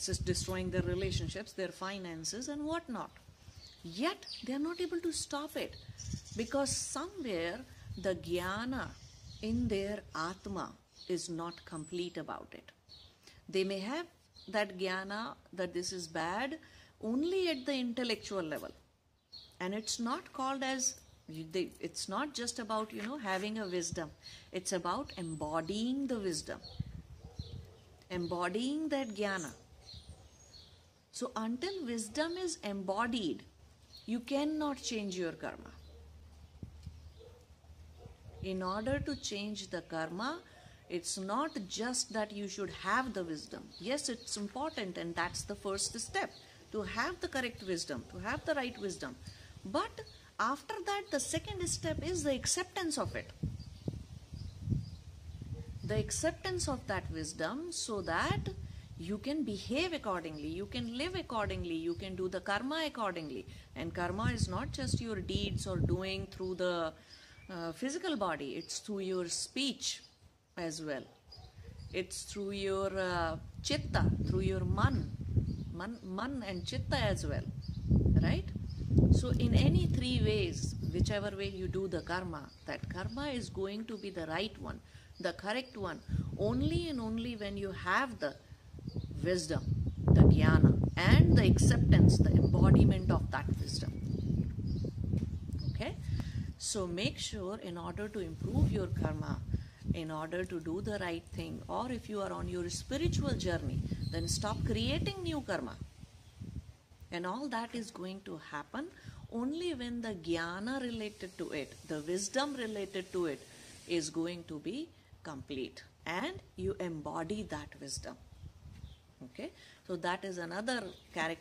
It's just destroying their relationships, their finances, and whatnot. Yet they are not able to stop it because somewhere the jnana in their atma is not complete about it. They may have that jnana that this is bad only at the intellectual level and it's not called as it's not just about you know having a wisdom it's about embodying the wisdom embodying that jnana so until wisdom is embodied you cannot change your karma. In order to change the karma it's not just that you should have the wisdom. Yes it's important and that's the first step to have the correct wisdom to have the right wisdom. But after that, the second step is the acceptance of it. The acceptance of that wisdom so that you can behave accordingly, you can live accordingly, you can do the karma accordingly. And karma is not just your deeds or doing through the uh, physical body, it's through your speech as well. It's through your uh, chitta, through your man, man, man and chitta as well, right? So, in any three ways, whichever way you do the karma, that karma is going to be the right one, the correct one, only and only when you have the wisdom, the jnana, and the acceptance, the embodiment of that wisdom. Okay? So, make sure in order to improve your karma, in order to do the right thing, or if you are on your spiritual journey, then stop creating new karma and all that is going to happen only when the jnana related to it, the wisdom related to it is going to be complete and you embody that wisdom. Okay, so that is another character.